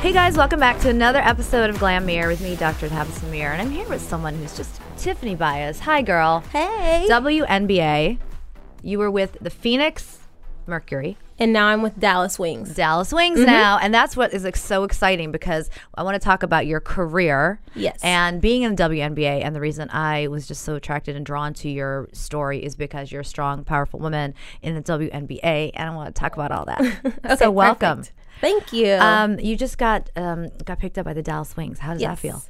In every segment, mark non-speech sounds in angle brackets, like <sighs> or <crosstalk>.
Hey guys, welcome back to another episode of Glam Mirror with me, Dr. Tabitha Mir, and I'm here with someone who's just Tiffany Bias. Hi, girl. Hey. WNBA. You were with the Phoenix Mercury, And now I'm with Dallas Wings. Dallas Wings Mm-hmm. now, and that's what is like, so exciting because I want to talk about your career. Yes. And being in the WNBA, and the reason I was just so attracted and drawn to your story is because you're a strong, powerful woman in the WNBA, and I want to talk about all that. <laughs> so welcome. perfect. Thank you. Um, you just got um, got picked up by the Dallas Wings. How does that feel?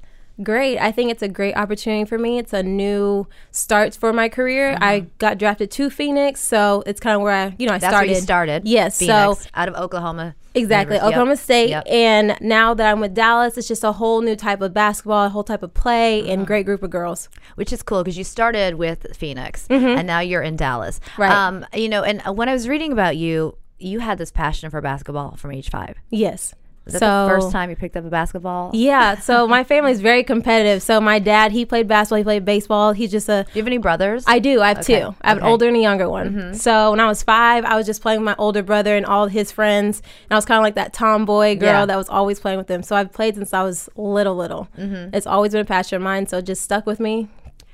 Great. I think it's a great opportunity for me. It's a new start for my career. I got drafted to Phoenix, so it's kind of where I, you know, I Mm-hmm. That's started. started. Yes. Phoenix, So out of Oklahoma. exactly, Yep. Oklahoma State. Yep. And now that I'm with Dallas, it's just a whole new type of basketball, a whole type of play, and great group of girls. which is cool because you started with Phoenix and now you're in Dallas. Mm-hmm. Right. Um, you know, and when I was reading about you, you had this passion for basketball from age five. Yes. Was that so the first time you picked up a basketball? Yeah. So <laughs> my family's very competitive. So my dad, he played basketball. He played baseball. He's just a Do you have any brothers? I do. I have Okay, two. I have okay. an older and a younger one. Mm-hmm. So when I was five, I was just playing with my older brother and all his friends, and I was kind of like that tomboy girl Yeah. that was always playing with them. So I've played since I was little, little. Mm-hmm. It's always been a passion of mine. So it just stuck with me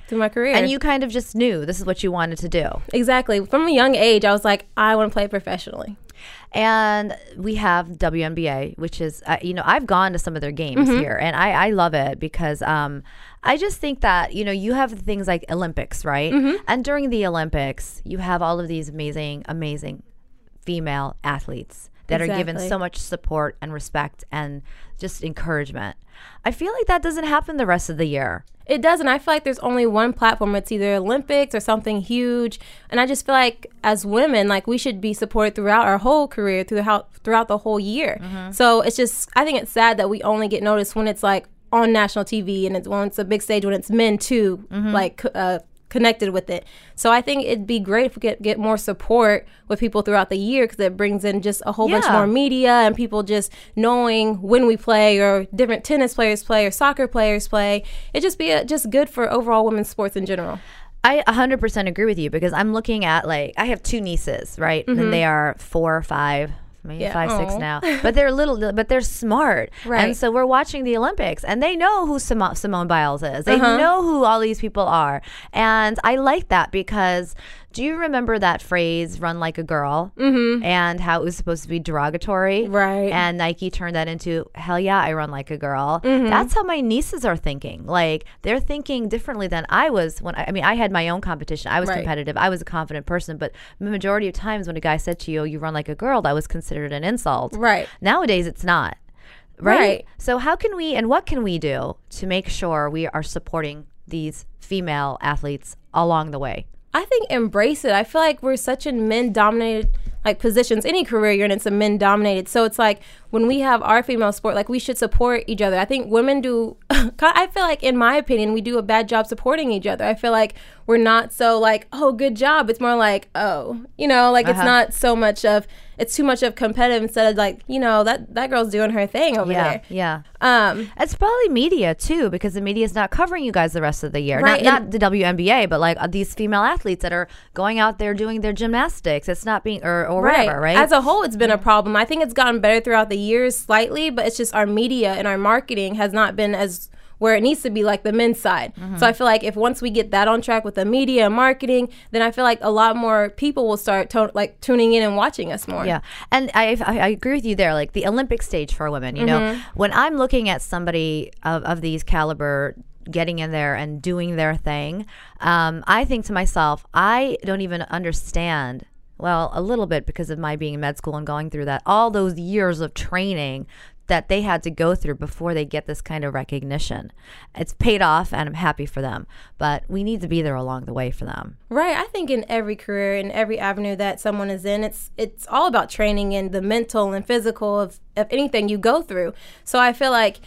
through my career. and you kind of just knew this is what you wanted to do. exactly from a young age, I was like, I want to play professionally. And we have WNBA, which is, uh, you know, I've gone to some of their games Mm-hmm. here, and I, I love it because um, I just think that, you know, you have things like Olympics, right? Mm-hmm. And during the Olympics, you have all of these amazing, amazing female athletes that are given so much support and respect and just encouragement. I feel like that doesn't happen the rest of the year. It doesn't. I feel like there's only one platform. It's either Olympics or something huge. And I just feel like as women, like we should be supported throughout our whole career, throughout throughout the whole year. So it's just I think it's sad that we only get noticed when it's like on national TV and it's when it's a big stage when it's men too, like uh, connected with it. So I think it'd be great if we get get more support with people throughout the year because it brings in just a whole bunch more media and people just knowing when we play or different tennis players play or soccer players play. It just be a, just good for overall women's sports in general. I 100% agree with you because I'm looking at like I have two nieces, right? And mm-hmm. they are four, or five, maybe. Yeah. five, six now. <laughs> But they're little, but they're smart. Right. And so we're watching the Olympics, and they know who Simo- Simone Biles is. They Uh-huh. know who all these people are, and I like that because. Do you remember that phrase "run like a girl" mm-hmm. and how it was supposed to be derogatory? Right. And Nike turned that into "Hell yeah, I run like a girl." Mm-hmm. That's how my nieces are thinking. Like they're thinking differently than I was when I, I mean I had my own competition. I was Right. competitive. I was a confident person, but the majority of times when a guy said to you, "You run like a girl," that was considered an insult. Right. Nowadays, it's not. Right? Right. So how can we and what can we do to make sure we are supporting these female athletes along the way? I think embrace it. I feel like we're such in men dominated like positions. Any career you're in, it's a men dominated. So it's like when we have our female sport, like we should support each other. I think women do. <laughs> I feel like, in my opinion, we do a bad job supporting each other. I feel like we're not so like, oh, good job. It's more like, oh, you know, like it's not so much of. It's too much of competitive instead of like, you know, that that girl's doing her thing over Yeah, there. yeah. Um, It's probably media too, because the media is not covering you guys the rest of the year. Right, Not, not the WNBA, but like uh, these female athletes that are going out there doing their gymnastics. It's not being or, or whatever, right? As a whole, it's been a problem. I think it's gotten better throughout the years slightly, but it's just our media and our marketing has not been as where it needs to be like the men's side. So I feel like if once we get that on track with the media and marketing, then I feel like a lot more people will start to, like tuning in and watching us more. Yeah, and I, I I agree with you there. Like the Olympic stage for women, you know, when I'm looking at somebody of, of these caliber getting in there and doing their thing, um, I think to myself, I don't even understand. Well, a little bit because of my being in med school and going through that, all those years of training that they had to go through before they get this kind of recognition. It's paid off and I'm happy for them, but we need to be there along the way for them. Right. I think in every career, in every avenue that someone is in, it's it's all about training and the mental and physical of, of anything you go through. So I feel like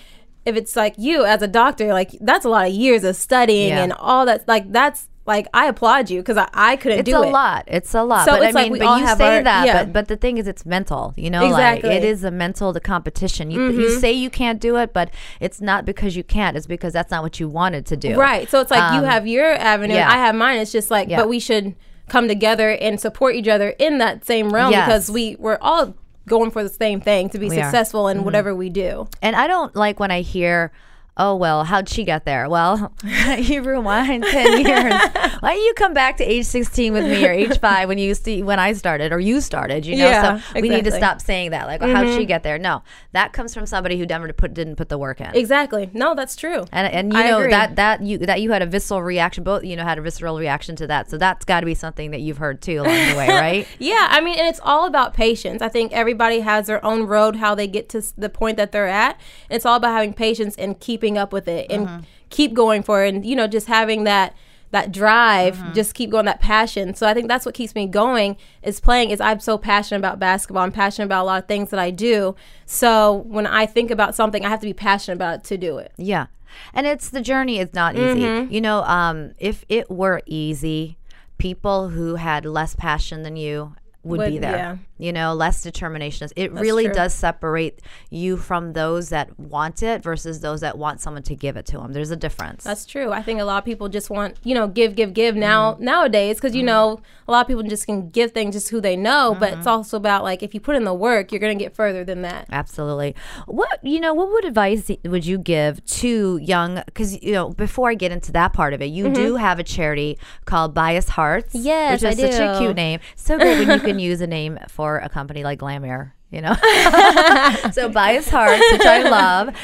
if it's like you as a doctor, like that's a lot of years of studying Yeah. and all that. Like that's like I applaud you because I, I couldn't It's do it. It's a lot. It's a lot. So but it's I like mean, we but all you have say our- that, yeah. but but the thing is, it's mental. You know, Exactly. like it is a mental the competition. You Mm-hmm. you say you can't do it, but it's not because you can't. It's because that's not what you wanted to do. Right. So it's like you Um, have your avenue, yeah. I have mine. It's just like, Yeah. but we should come together and support each other in that same realm Yes. because we we're all going for the same thing to be We are. Mm-hmm. successful in whatever we do. And I don't like when I hear. Oh well, how'd she get there? Well, <laughs> you rewind ten <laughs> years. Why don't you come back to age sixteen with me or age <laughs> five when you see when I started or you started? You know, Yeah, so we need to stop saying that. Like, well, how'd she mm-hmm. get there? No, that comes from somebody who never put didn't put the work in. Exactly. No, that's true. And and you I know agree. that that you that you had a visceral reaction. Both you know had a visceral reaction to that. So that's got to be something that you've heard too along the way, right? Yeah, I mean, and it's all about patience. I think everybody has their own road, how they get to the point that they're at. It's all about having patience and keeping up with it and mm-hmm. keep going for it, and you know, just having that that drive, mm-hmm. just keep going, that passion. So I think that's what keeps me going is playing. Is I'm so passionate about basketball. I'm passionate about a lot of things that I do. So when I think about something, I have to be passionate about it to do it. Yeah. And it's the journey is not easy. Mm-hmm. You know, um, if it were easy, people who had less passion than you would, be Would- there. yeah. You know, less determination. It really true. does separate you from those that want it versus those that want someone to give it to them. There's a difference. That's true. I think a lot of people just want, you know, give, give, give now Mm-hmm. nowadays because you know a lot of people just can give things just who they know, but Mm-hmm. it's also about like if you put in the work, you're gonna get further than that. Absolutely. What you know? What would advice would you give to young? Because you know, before I get into that part of it, you do have a charity called Bias Hearts. Mm-hmm. Yes, which is such a cute name. So great when you <laughs> can use a name for a company like Glamere. You know, <laughs> so Bias Hearts, which I love, um,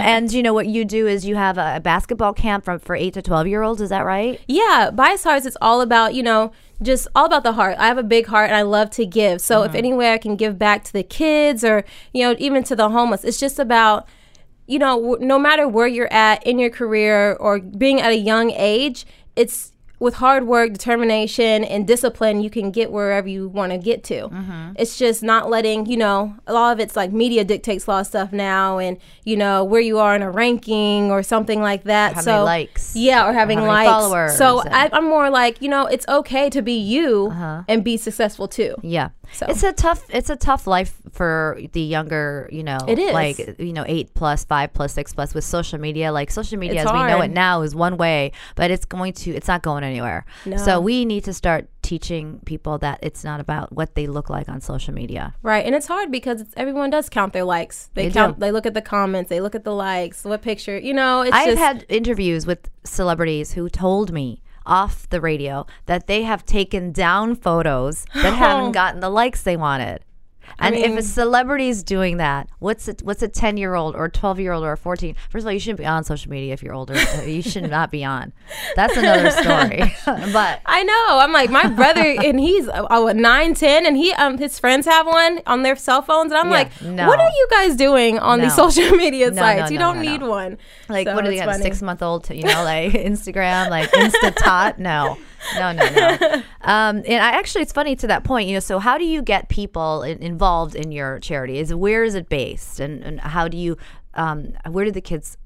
and you know what you do is you have a, basketball camp from for eight to twelve year olds. Is that right? Yeah, Bias Hearts It's all about, you know, just all about the heart. I have a big heart and I love to give. So Mm-hmm. if any way I can give back to the kids or, you know, even to the homeless, it's just about, you know, w- no matter where you're at in your career or being at a young age, it's with hard work, determination, and discipline, you can get wherever you want to get to. Mm-hmm. It's just not letting, you know, a lot of it's like media dictates a lot of stuff now and, you know, where you are in a ranking or something like that. How so, likes. Yeah, or having many likes. followers So and- Uh-huh. I, I'm more like, you know, it's okay to be you and be successful too. Yeah. So- It's a tough it's a tough life for the younger, you know, It is. like you know, 8 plus, 5 plus, 6 plus with social media. Like social media It's as we know it now is one way, but it's going to it's not going anywhere. So we need to start teaching people that it's not about what they look like on social media. Right, and it's hard because it's, everyone does count their likes. They, They count. do. They look at the comments. They look at the likes. What picture? You know, it's I've just had interviews with celebrities who told me off the radio that they have taken down photos that <laughs> haven't gotten the likes they wanted. And if a mean- celebrity's doing that, what's a, what's a 10 year old or a 12 year old or a 14? First of all, you shouldn't be on social media if you're older. <laughs> Uh, you should not be on. That's another story. <laughs> but I know. I'm like my brother, and he's oh, nine, ten, and he um his friends have one on their cell phones, and I'm Yeah, like, no. what are you guys doing on these social media No, sites? no, you don't no, need no. one. like, So what are they funny. Six month old, you know, like <laughs> Instagram, like Instatot? No, no, no, no. Um, and I actually, it's funny to that point, you know. So, how do you get people in, involved in your charity? Is where is it based, and, and how do you, um, where do the kids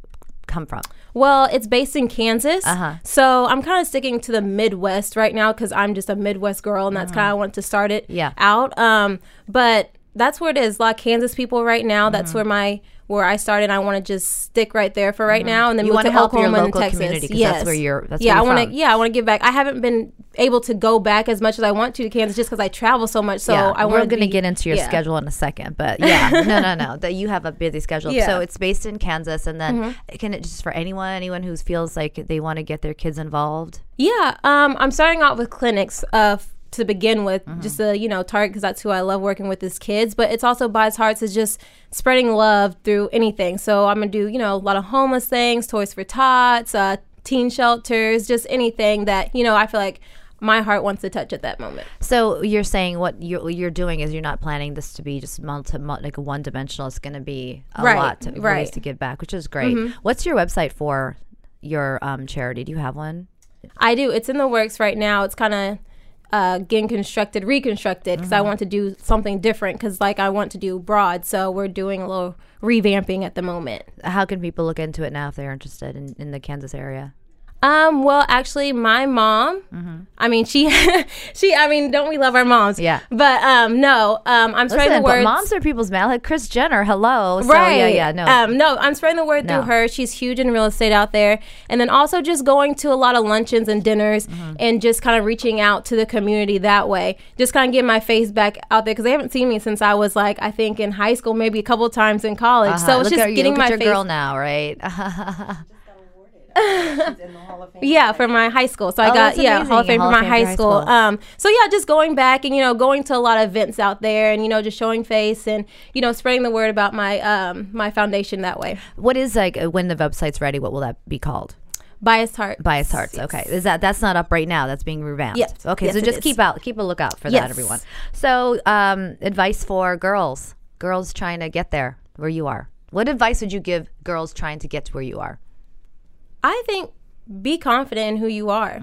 come from? Well, it's based in Kansas. Uh-huh. So I'm kind of sticking to the Midwest right now because I'm just a Midwest girl and that's kind of I want to start it. Yeah. out. Um, but that's where it is. A lot of Kansas people right now. That's where my where I started. I want to just stick right there for right now, and then Mm-hmm. You wanna to help your Oklahoma local and Texas. community yes. that's where you're- that's yeah, where I want to. Yeah, I want to give back. I haven't been able to go back as much as I want to to Kansas just because I travel so much. So yeah, I we're want going to get into your yeah. schedule in a second, but yeah, no, no, no. That you have a busy schedule. Yeah. Mm-hmm. So it's based in Kansas, and then can it just for anyone, anyone who feels like they want to get their kids involved? Yeah, um, I'm starting out with clinics uh, to begin with, Mm-hmm. just to you know target because that's who I love working with is kids. But it's also Bias Hearts is just spreading love through anything. So I'm gonna do you know a lot of homeless things, Toys for Tots, uh, teen shelters, just anything that you know I feel like my heart wants to touch at that moment. So you're saying what you're, you're doing is you're not planning this to be just multi, mul- like a one dimensional. It's going to be a Right, lot to, right. Mm-hmm. to give back, which is great. What's your website for your um, charity? Do you have one? I do. It's in the works right now. It's kind of uh, getting constructed, reconstructed because I want to do something different because like I want to do broad. So we're doing a little revamping at the moment. How can people look into it now if they're interested in, in the Kansas area? Um, well, actually, my mom. I mean, she, <laughs> she. I mean, don't we love our moms? Yeah. But um, no. Um, I'm spreading Listen, the word. moms are people's man. Like Kris Jenner, hello. So, right. Yeah, yeah, no. Um, no, I'm spreading the word No. through her. She's huge in real estate out there, and then also just going to a lot of luncheons and dinners, Mm-hmm. and just kind of reaching out to the community that way. Just kind of getting my face back out there because they haven't seen me since I was like I think in high school, maybe a couple times in college. Uh-huh. So it's look just getting look my at your face. girl now, right? <laughs> Yeah, for my high school. So I Oh, got that's yeah Hall of. Fame Hall for my Fame high high school. school. Um, so yeah, just going back and you know going to a lot of events out there and you know just showing face and you know spreading the word about my um my foundation that way. what is like uh, when the website's ready? What will that be called? Biased heart. Bias Hearts. Okay, is that that's not up right now? That's being revamped. Yes. Okay, Yes, so just keep out, keep a lookout for that, everyone. So, um, advice for girls, girls trying to get there where you are. What advice would you give girls trying to get to where you are? I think be confident in who you are.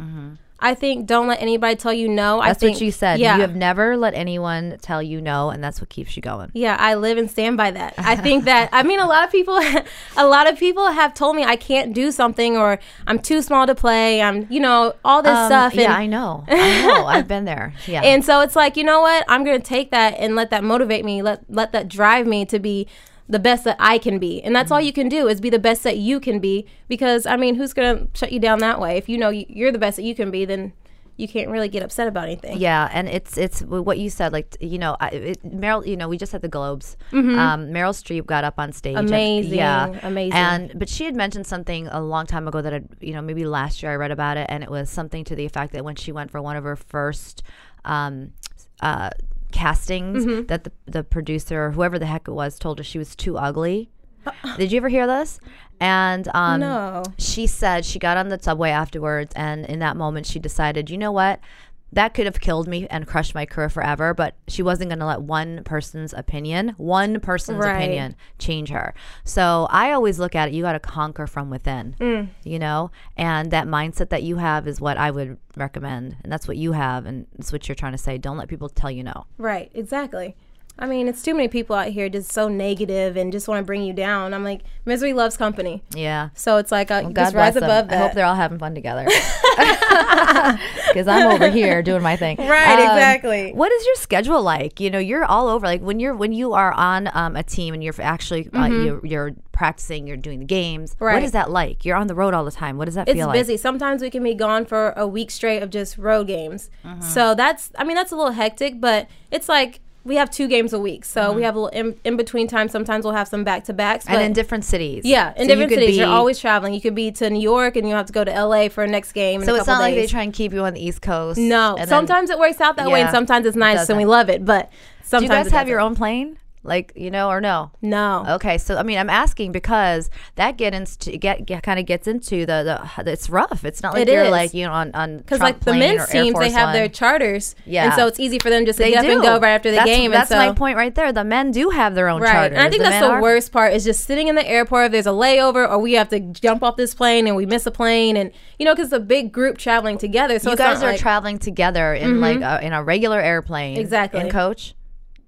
I think don't let anybody tell you no. I That's think what you said. Yeah. You have never let anyone tell you no, and that's what keeps you going. Yeah, I live and stand by that. I <laughs> think that I mean a lot of people <laughs> a lot of people have told me I can't do something or I'm too small to play. I'm you know, all this Um, stuff and yeah, I know. I know. I've been there. <laughs> Yeah. And so it's like, you know what? I'm going to take that and let that motivate me. Let let that drive me to be the best that I can be. And that's all you can do is be the best that you can be because I mean, who's going to shut you down that way? If you know you- you're the best that you can be, then you can't really get upset about anything. Yeah, and it's it's what you said. Like you know, I, it, Meryl. You know, we just had the Globes. Um, Meryl Streep got up on stage. and- Mm-hmm. Amazing, yeah, amazing. And but she had mentioned something a long time ago that I, you know, maybe last year I read about it, and it was something to the effect that when she went for one of her first. Um, uh, castings Mm-hmm. that the, the producer or whoever the heck it was told her she was too ugly did you ever hear this and um, No. she said she got on the subway afterwards and in that moment she decided you know what that could have killed me and crushed my career forever but she wasn't going to let one person's opinion one person's Right. opinion change her so i always look at it you got to conquer from within Mm. you know and that mindset that you have is what i would recommend and that's what you have and that's what you're trying to say don't let people tell you no Right, exactly. I mean, it's too many people out here just so negative and just want to bring you down. I'm like, misery loves company. yeah So it's like, uh, God just rise them. above I hope they're all having fun together. <laughs> <laughs> Because I'm over here doing my thing. Um, Right, exactly. What is your schedule like? You know, you're all over. Like when you're when you are on um, a team and you're actually uh, you're, you're practicing, you're doing the games. Mm-hmm. Right. What is that like? You're on the road all the time. What does that it's feel busy. Sometimes we can be gone for a week straight of just road games. Mm-hmm. So that's, I mean, that's a little hectic, but it's like we have two games a week. So we have a little in, in between time. Sometimes we'll have some back to backs. Mm-hmm. And in different cities. yeah, in So different could cities. You're always traveling. You could be to New York and you have to go to LA for a next game. in So a it's not like they try and keep you on the East Coast. No, and then- sometimes it works out that way, and sometimes it's nice doesn't. and we love it. But Do sometimes you guys it have your own plane? Like you know or no? No. Okay, so I mean, I'm asking because that get into get, get kind of gets into the, the it's rough. It's not like It you're is. like you know on on Because like the men's teams, they have their charters, Yeah. and so it's easy for them just to They get do up and go right after the that's, game. That's and so, my point right there. The men do have their own Right, charters. and I think The that's the are- worst part is just sitting in the airport. If there's a layover, or we have to jump off this plane and we miss a plane, and you know, because it's a big group traveling together. So You it's guys are like, traveling together in like mm-hmm. a, in a regular airplane. Exactly. In coach.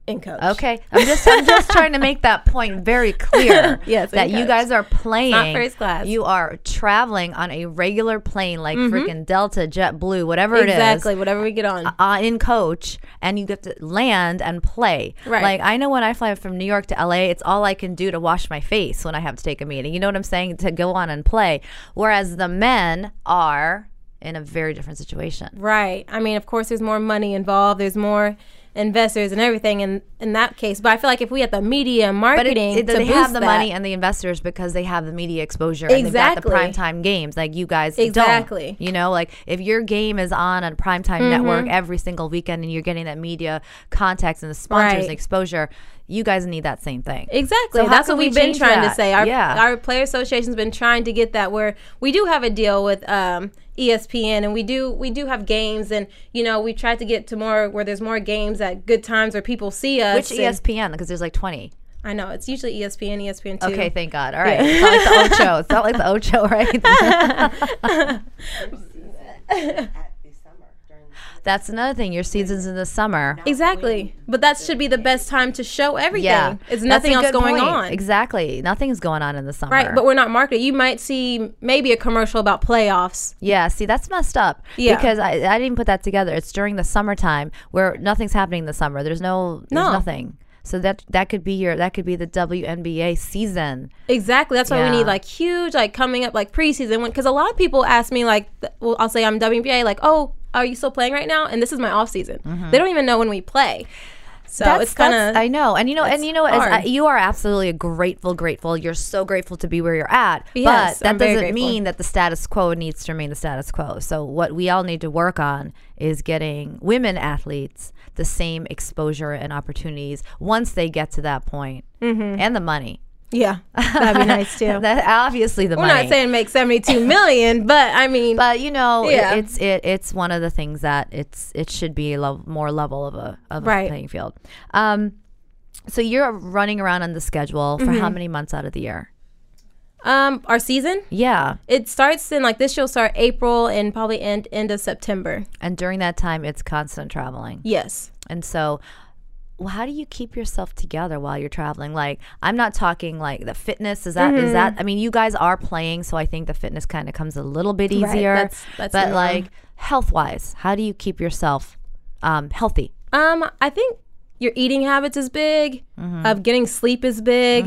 And coach. Okay, I'm just I'm just <laughs> trying to make that point very clear. <laughs> Yes, that you guys are playing. Not first class. You are traveling on a regular plane, like freaking Delta, JetBlue, whatever it is. Exactly. Whatever we get on. uh, in coach and you get to land and play. Right. Like I know when I fly from New York to LA, it's all I can do to wash my face when I have to take a meeting. You know what I'm saying? To go on and play. Whereas the men are in a very different situation. Right. I mean, of course, there's more money involved. There's more investors and everything in in that case. But I feel like if we had the media and But it, marketing, it- to they have the that- money and the investors because they have the media exposure and they've got the Exactly. primetime games like you guys Exactly. Mm-hmm. You know, like if your game is on a primetime network every single weekend and you're getting that media context and the sponsors Right. and exposure, you guys need that same thing. Exactly. So That's what we we've been trying to say. Our, Yeah. our player association's been trying to get that where we do have a deal with um, ESPN and we do we do have games and you know we tried to get to more where there's more games at good times where people see us. Which ESPN? Because there's like 20. I know it's usually ESPN, ESPN two. Okay, thank God. All right. It's not like the Ocho. It's not like the Ocho, right? <laughs> <laughs> <laughs> at the summer during That's another thing. Your season's in the summer. Exactly. But that should be the best time to show everything. Yeah. It's nothing else going point. on. Exactly. Nothing's going on in the summer. Right, but we're not marketing. You might see maybe a commercial about playoffs. Yeah, see, that's messed up. Yeah. Because I, I didn't put that together. It's during the summertime where nothing's happening in the summer. There's no, there's No. nothing. So that that could be your that could be the WNBA season. Exactly. That's why Yeah. we need like huge, like coming up, like preseason. Because a lot of people ask me, like, well, I'll say I'm WNBA, like, oh, are you still playing right now? And this is my off season. They don't even know when we play. So it's kind Mm-hmm. of I know, and you know, and you know, as, uh, you are absolutely grateful, grateful. You're so grateful to be where you're at, Yes, but that I'm doesn't mean that the status quo needs to remain the status quo. So what we all need to work on is getting women athletes the same exposure and opportunities once they get to that point, Mm-hmm. and the money. Yeah, that'd be nice too. <laughs> That obviously the We're money. not saying make 72 million, <laughs> but I mean, but you know, it- it's it, it's one of the things that it's it should be a level, more level of a of a playing field. Um, so you're running around on the schedule for Mm-hmm. how many months out of the year? um, our season Yeah, it starts in like this. Show start April and probably end end of September. and during that time, it's constant traveling. Yes. And so, how do you keep yourself together while you're traveling? Like, I'm not talking like the fitness. Is that is Mm-hmm. that? I mean, you guys are playing, so I think the fitness kind of comes a little bit Right, easier. that's- that's but like health wise, how do you keep yourself um, healthy? Um, I think your eating habits is big. Mm-hmm. Of getting sleep is big,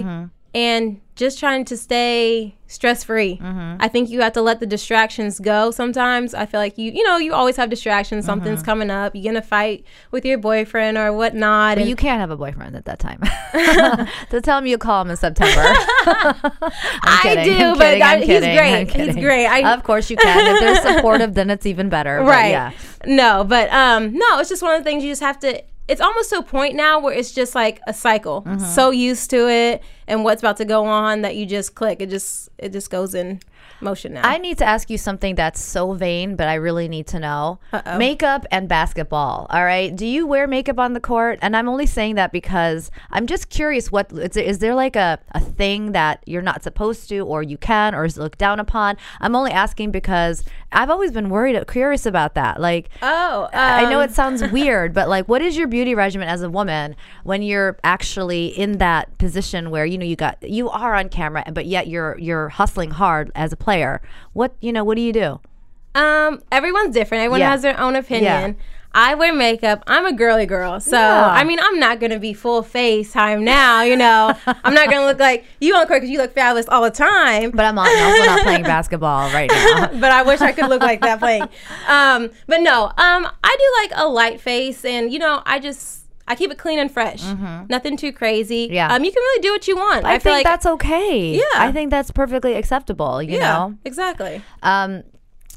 and just trying to stay stress free. Mm-hmm. I think you have to let the distractions go. Sometimes I feel like you, you know, you always have distractions. Something's Mm-hmm. coming up. You're gonna fight with your boyfriend or whatnot. But and- you can't have a boyfriend at that time. <laughs> <laughs> so tell him you call him in September. <laughs> I do, I'm but kidding, I- he's great. He's great. I- of course you can. If they're supportive, then it's even better. right yeah. no but um no it's just one of the things you just have to it's almost to a point now where it's just like a cycle Mm-hmm. so used to it and what's about to go on that you just click it just it just goes in motion now I need to ask you something that's so vain, but I really need to know. Uh-oh. Makeup and basketball. All right. Do you wear makeup on the court? And I'm only saying that because I'm just curious. What is there, is there like a, a thing that you're not supposed to, or you can, or is looked down upon? I'm only asking because I've always been worried, curious about that. Like, oh I know um, it sounds <laughs> weird, but like, what is your beauty regimen as a woman when you're actually in that position where you know you got you are on camera, but yet you're you're hustling hard as a player? What you know? What do you do? um everyone's different everyone Yeah. has their own opinion Yeah. I wear makeup. I'm a girly girl. So, Yeah. I mean, I'm not going to be full face how I'm now, you know. <laughs> I'm not going to look like you on court because you look fabulous all the time. But I'm also not <laughs> playing basketball right now. <laughs> but I wish I could look like that playing. Um, but no, um, I do like a light face, and you know, I just I keep it clean and fresh. Nothing too crazy. Mm-hmm. Yeah. Um, you can really do what you want. I, I, feel think like that's okay. Yeah. I think that's perfectly acceptable. You yeah, know. exactly. Um,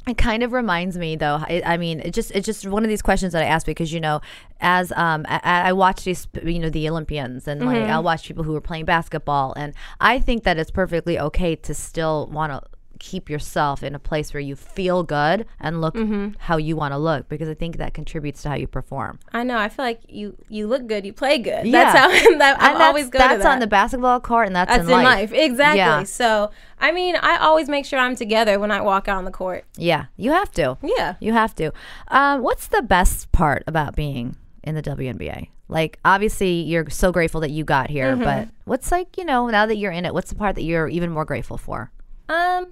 it kind of reminds me, though. I, I mean, it just it's just one of these questions that I ask because you know, as um, I, I watch these, you know, the Olympians, and like I'll watch people who are playing basketball, and I think that it's perfectly okay to still want to keep yourself in a place where you feel good and look how you want to look because I think that contributes to how you perform. I know. I feel like you you look good, you play good. Yeah. That's how <laughs> that, I'm always good. that's to that. on the basketball court, and that's, That's in, life. Exactly. Yeah. So, I mean, I always make sure I'm together when I walk out on the court. Yeah, you have to. Yeah. You have to. Um, what's the best part about being in the WNBA? Like, obviously, you're so grateful that you got here, Mm-hmm. but what's like, you know, now that you're in it, what's the part that you're even more grateful for? Um,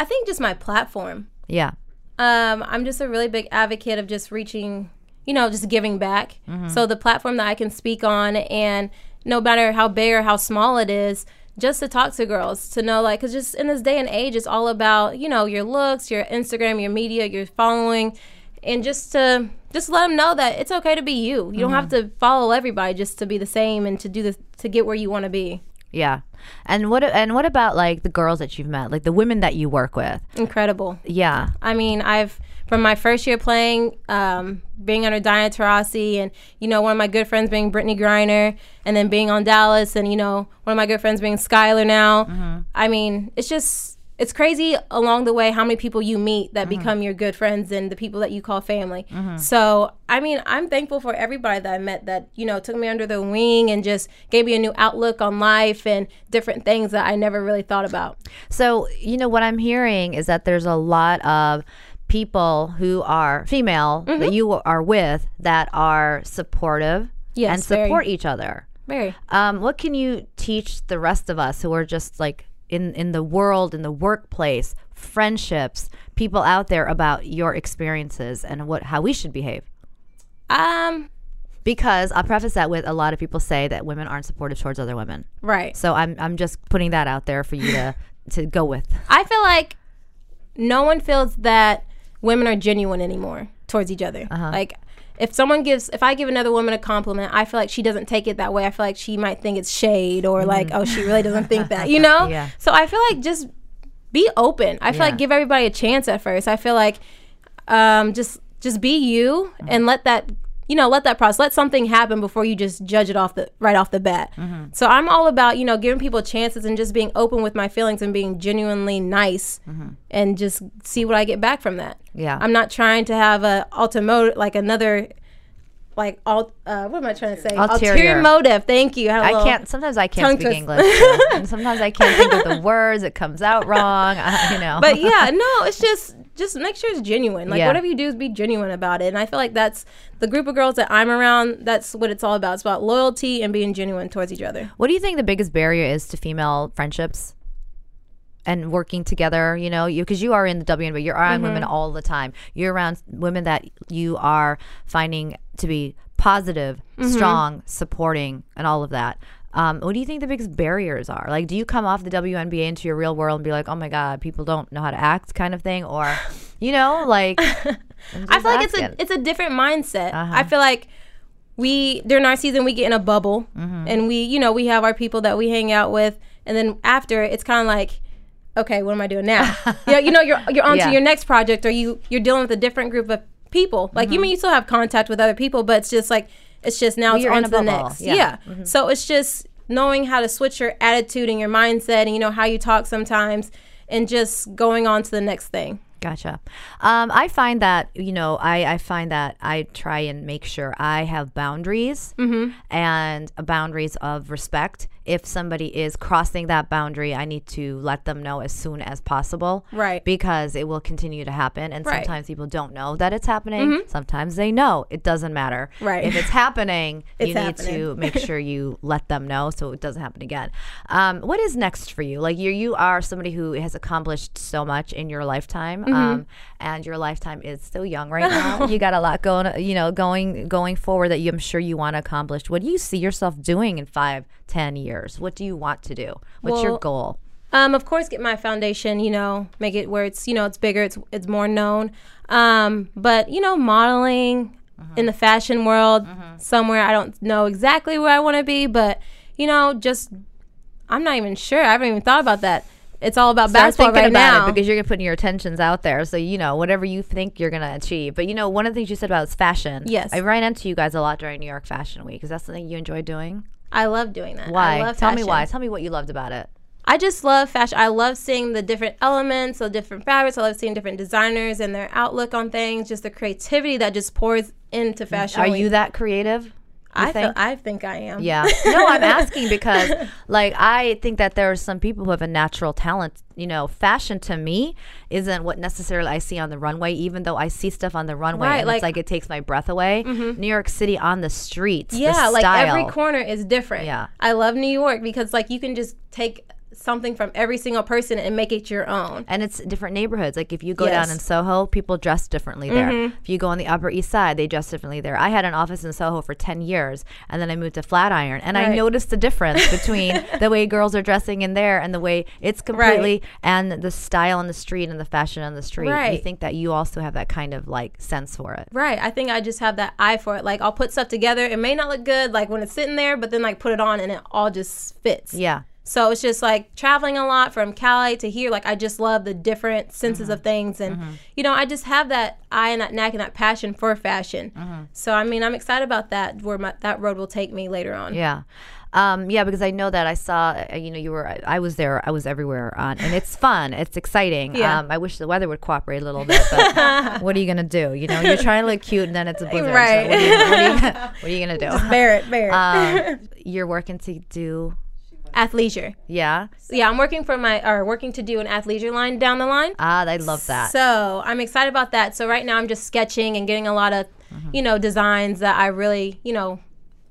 I think just my platform. Yeah. Um, I'm just a really big advocate of just reaching, you know, just giving back. So the platform that I can speak on, and no matter how big or how small it is, just to talk to girls, to know like, cause just in this day and age, it's all about you know your looks, your Instagram, your media, your following, and just to just let them know that it's okay to be you. You don't have to follow everybody just to be the same and to do this to get where you want to be. Yeah. And what and what about like the girls that you've met, like the women that you work with? Incredible. Yeah. I mean, I've from my first year playing, um, being under Diana Taurasi, and you know, one of my good friends being Brittney Griner, and then being on Dallas, and you know, one of my good friends being Skylar now. I mean, it's just it's crazy along the way how many people you meet that become your good friends and the people that you call family. So, I mean, I'm thankful for everybody that I met that you know took me under their wing and just gave me a new outlook on life and different things that I never really thought about. So, you know, what I'm hearing is that there's a lot of people who are female Mm-hmm. that you are with that are supportive Yes, and very. support each other. Very. Um, what can you teach the rest of us who are just like in in the world, in the workplace, friendships, people out there about your experiences and what how we should behave? Um. Because I'll preface that with a lot of people say that women aren't supportive towards other women. Right. So I'm I'm just putting that out there for you to <laughs> to go with. I feel like no one feels that women are genuine anymore towards each other. Uh-huh. Like if someone gives if I give another woman a compliment, I feel like she doesn't take it that way. I feel like she might think it's shade or like, oh, she really doesn't think that, you <laughs> know? Yeah. So I feel like just be open. I feel Yeah. like give everybody a chance at first. I feel like um just just be you and let that you know let that process let something happen before you just judge it off the right off the bat Mm-hmm. so i'm all about you know giving people chances and just being open with my feelings and being genuinely nice and just see what i get back from that Mm-hmm. Yeah. i'm not trying to have a ultimate like another like alt uh what am i trying to say Ulterior. motive thank you I, can't. Sometimes I can't speak twist. English, and sometimes I can't think of the words. It comes out wrong. I, you know. but yeah, no, it's just just make sure it's genuine. Like Yeah. whatever you do is be genuine about it. And I feel like that's the group of girls that I'm around, that's what it's all about. It's about loyalty and being genuine towards each other. what do you think the biggest barrier is to female friendships and working together? You know, you because you are in the WNBA, you're around women Mm-hmm. all the time. You're around women that you are finding to be positive, Mm-hmm. strong, supporting, and all of that. Um, what do you think the biggest barriers are? Like, do you come off the WNBA into your real world and be like, "Oh my God, people don't know how to act," kind of thing, or, <sighs> you know, like? <laughs> I feel like it's a it's a different mindset. I feel like we during our season we get in a bubble and we you know we have our people that we hang out with and then after it's kind of like okay what am I doing now <laughs> you know, you know you're you're on Yeah. to your next project or you you're dealing with a different group of people like you mean you still have contact with other people but it's just like it's just now it's you're on to the next Yeah. yeah, so it's just knowing how to switch your attitude and your mindset and you know how you talk sometimes and just going on to the next thing Gotcha. Um, I find that you know, I, I find that I try and make sure I have boundaries Mm-hmm. and boundaries of respect. If somebody is crossing that boundary, I need to let them know as soon as possible, Right. Because it will continue to happen, and Right. Mm-hmm. sometimes people don't know that it's happening. Sometimes they know. It doesn't matter. Right. If it's happening, <laughs> It's you need happening. to make <laughs> sure you let them know so it doesn't happen again. Um, what is next for you? Like you, you are somebody who has accomplished so much in your lifetime, Mm-hmm. um, and your lifetime is still young right now. <laughs> you got a lot going, you know, going going forward that you, I'm sure you want to accomplish. What do you see yourself doing in five, ten years? What do you want to do? What's your goal? Um, of course, get my foundation. You know, make it where it's you know it's bigger, it's it's more known. Um, but you know, modeling in the fashion world somewhere. I don't know exactly where I want to be, but you know, just I'm not even sure. I haven't even thought about that. It's all about Start basketball thinking right about now. it because you're putting your attentions out there. So you know whatever you think you're gonna achieve. But you know one of the things you said about is fashion. Yes. I ran into you guys a lot during New York Fashion Week. Is that something you enjoy doing? I love doing that. Why? I love Tell me why. Tell me what you loved about it. I just love fashion. I love seeing the different elements, the different fabrics. I love seeing different designers and their outlook on things. Just the creativity that just pours into fashion. Are you that creative? I think? I think I am. Yeah. No, I'm asking <laughs> because, like, I think that there are some people who have a natural talent. You know, fashion to me isn't what necessarily I see on the runway, even though I see stuff on the runway Right, and like- it's like it takes my breath away. Mm-hmm. New York City on the streets. the Yeah, like every corner is different. Yeah. I love New York because like you can just take something from every single person and make it your own. And it's different neighborhoods. Like if you go down in Soho, people dress differently there. Mm-hmm. If you go on the Upper East Side, they dress differently there. I had an office in Soho for 10 years and then I moved to Flatiron and I noticed the difference <laughs> between the way girls are dressing in there and the way it's completely and the style on the street and the fashion on the street. You Right. think that you also have that kind of like sense for it. Right. I think I just have that eye for it. Like I'll put stuff together. It may not look good like when it's sitting there, but then like put it on and it all just fits. Yeah. So it's just like traveling a lot from Cali to here. Like I just love the different senses Mm-hmm. of things, and you know I just have that eye and that knack and that passion for fashion. Mm-hmm. So I mean I'm excited about that. Where my, that road will take me later on. Yeah. Um, yeah, because I know that I saw, uh, you know, you were, I, was there, I was everywhere on, and it's <laughs> fun, it's exciting. Yeah. Um, I wish the weather would cooperate a little bit, but <laughs> what are you gonna do? You know, you're trying to look cute, and then it's a blizzard. Right. So what, are you, what, are you, what are you gonna do? <laughs> Bear it, bear it. Um, you're working to do, athleisure. yeah. Yeah, I'm working for my or working to do an athleisure line down the line. Ah, I love that. So I'm excited about that. So right now I'm just sketching and getting a lot of, Mm-hmm. you know, designs that I really, you know,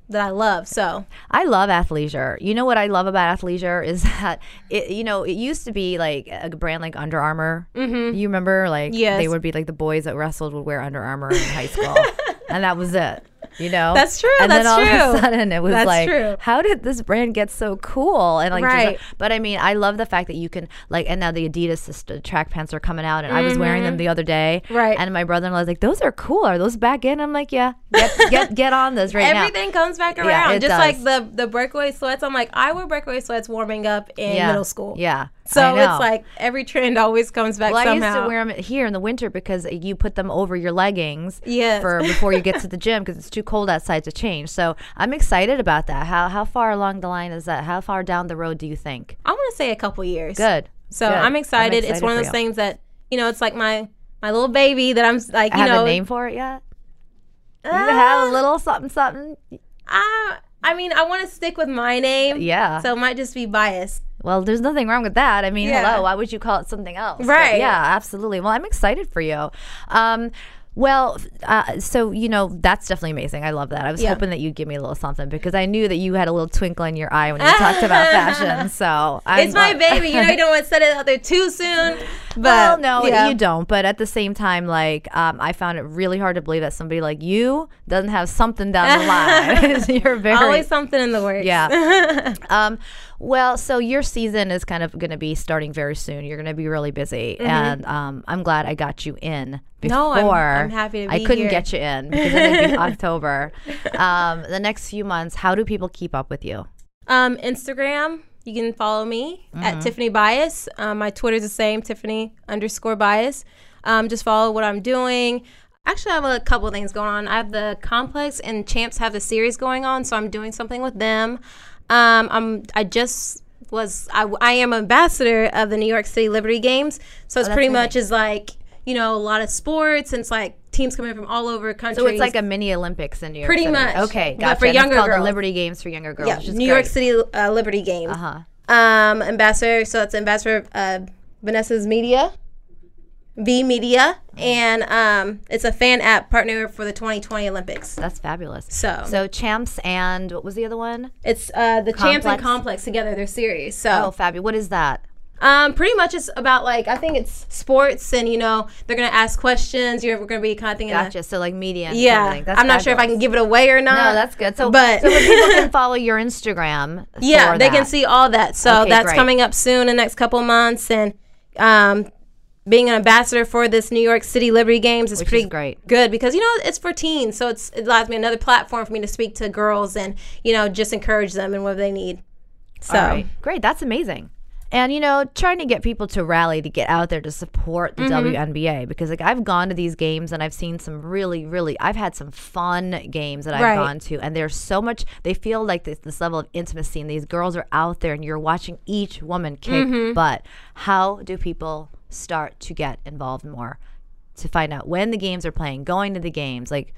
that I love. So I love athleisure. You know what I love about athleisure is <laughs> that it, you know, it used to be like a brand like Under Armour. Mm-hmm. You remember, like Yes. they would be like the boys that wrestled would wear Under Armour in high school, <laughs> and that was it. You know, That's true, And then that's all of a true. sudden, it was That's like, true. how did this brand get so cool? And like, just- Right. but I mean, I love the fact that you can like, and now the Adidas system, track pants are coming out, and I was wearing them the other day, Mm-hmm. Right. And my brother-in-law was like, "Those are cool. Are those back in?" I'm like, "Yeah, get get get on this right now." everything comes back Yeah, around. it just does. like the the breakaway sweats. I'm like, I wore breakaway sweats warming up in yeah. middle school. Yeah. So it's like every trend always comes back Well, somehow. I used to wear them here in the winter because you put them over your leggings Yes. for before you get to the <laughs> gym because it's too cold outside to change. So I'm excited about that. How how far along the line is that? How far down the road do you think? I want to say a couple years. Good. So Good. I'm excited. It's one of those you. things that you know. It's like my my little baby that I'm like I you have know. a name for it yet. You uh, have a little something something. I I mean, I want to stick with my name. Yeah. So it might just be biased. Well, there's nothing wrong with that. I mean, Yeah. hello, why would you call it something else? But Right. yeah, absolutely. Well, I'm excited for you. Um, well, uh, so you know that's definitely amazing. I love that. I was Yeah. hoping that you'd give me a little something because I knew that you had a little twinkle in your eye when you talked about <laughs> fashion. So I'm it's my baby. You know, you don't want to set it out there too soon. <laughs> But well, no, yeah. you don't. But at the same time, like um, I found it really hard to believe that somebody like you doesn't have something down the line. <laughs> You're very Always something in the works. yeah. um, well, so your season is kind of going to be starting very soon. You're going to be really busy, and um, I'm glad I got you in before. Mm-hmm. No, I'm- I'm happy to I couldn't here. get you in because it'd be <laughs> October. Um, the next few months, how do people keep up with you? Um, Instagram, you can follow me Mm-hmm. at Tiffany Bias. Um, my Twitter's the same, Tiffany underscore Bias. Um, just follow what I'm doing. Actually, I have a couple of things going on. I have the Complex and Champs have the series going on, so I'm doing something with them. Um, I'm I just was I, I am ambassador of the New York City Liberty Games, so it's Oh, pretty much is like you know a lot of sports and it's like teams coming from all over country. So it's like a mini Olympics in New York Pretty City. much. Okay, But gotcha. for And it's younger called the girls. Liberty Games for younger girls. yeah, New York. City uh, Liberty Games. Uh-huh. um, ambassador. So it's ambassador uh, Vanessa's Media, V Media, and um, it's a fan app partner for the 2020 Olympics. That's fabulous. So- so champs and what was the other one? It's uh, the Champs and Complex? Complex together. Their series. Oh, So fabulous. What is that? um, pretty much it's about like I think it's sports, and you know they're gonna ask questions. You're gonna be kind of thinking. Gotcha. So like media. And Yeah. That's I'm not sure if I can give it away or not. No, that's good. So, but so people can <laughs> follow your Instagram. yeah, they can see all that. So Okay, that's great. coming up soon in the next couple months, and um, being an ambassador for this New York City Liberty Games is Which is pretty great. good because you know it's for teens, so it's it allows me another platform for me to speak to girls and you know just encourage them and what they need. So right. Great. That's amazing. And you know, trying to get people to rally to get out there to support the Mm-hmm. WNBA because like I've gone to these games and I've seen some really, really I've had some fun games that I've Right. gone to and there's so much they feel like this this level of intimacy and these girls are out there and you're watching each woman kick Mm-hmm. butt. How do people start to get involved more? To find out when the games are playing, going to the games, like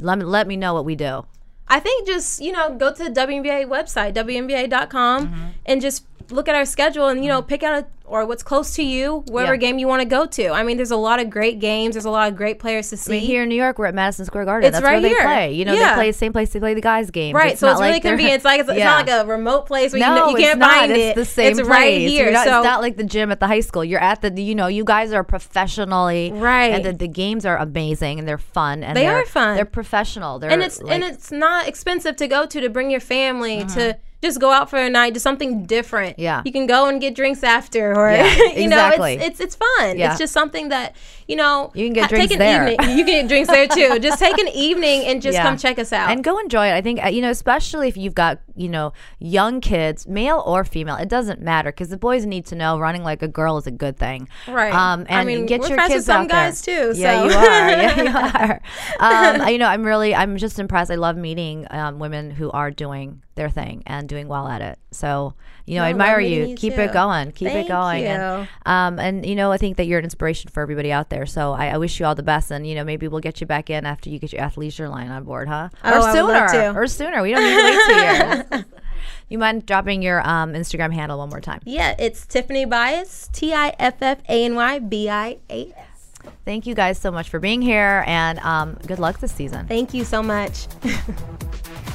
let me let me know what we do. I think just you know go to the WNBA website WNBA.com Mm-hmm. and just look at our schedule and you know pick out a, or what's close to you, whatever Yeah. game you want to go to. I mean, there's a lot of great games. There's a lot of great players to see. I mean, here in New York, we're at Madison Square Garden. It's That's right where they here. play. You know, Yeah. they play the same place they play the guys' games. Right, so not it's really like convenient. It's like it's, it's <laughs> Yeah. not like a remote place where you, no, know, you can't not. find it's it. the same it's place. right here. Not, so it's not like the gym at the high school. You're at the, you know, you guys are professionally Right. and the, the games are amazing and they're fun and They they're, fun. They're professional. They're and it's like, and it's not expensive to go to to bring your family mm-hmm. to just go out for a night, do something different. Yeah. you can go and get drinks after, or Yeah, <laughs> you know, exactly. it's it's it's fun. Yeah. It's just something that you know You can get ha- drinks take an there. Evening, you can get drinks there too. <laughs> just take an evening and just Yeah. come check us out. and go enjoy it. I think uh, you know, especially if you've got you know young kids, male or female, it doesn't matter because the boys need to know running like a girl is a good thing. Right. Um, I and mean, get we're your friends with kids some out there. guys, too, Yeah, so. you are. <laughs> Yeah, you <laughs> are. Um, you know, I'm really, I'm just impressed. I love meeting um, women who are doing their thing and doing well at it. So you know, I No, love admire you. Keep too. it going. Keep Thank it going. And, you. um, and you know, I think that you're an inspiration for everybody out there. So I, I wish you all the best. And you know, maybe we'll get you back in after you get your athleisure line on board, huh? Oh, or I would sooner. love to. Or sooner. We don't need to wait two years. <laughs> You mind dropping your um, Instagram handle one more time? yeah, it's Tiffany Bias, T I F F A N Y B I A S. Thank you guys so much for being here, and um, good luck this season. Thank you so much. <laughs>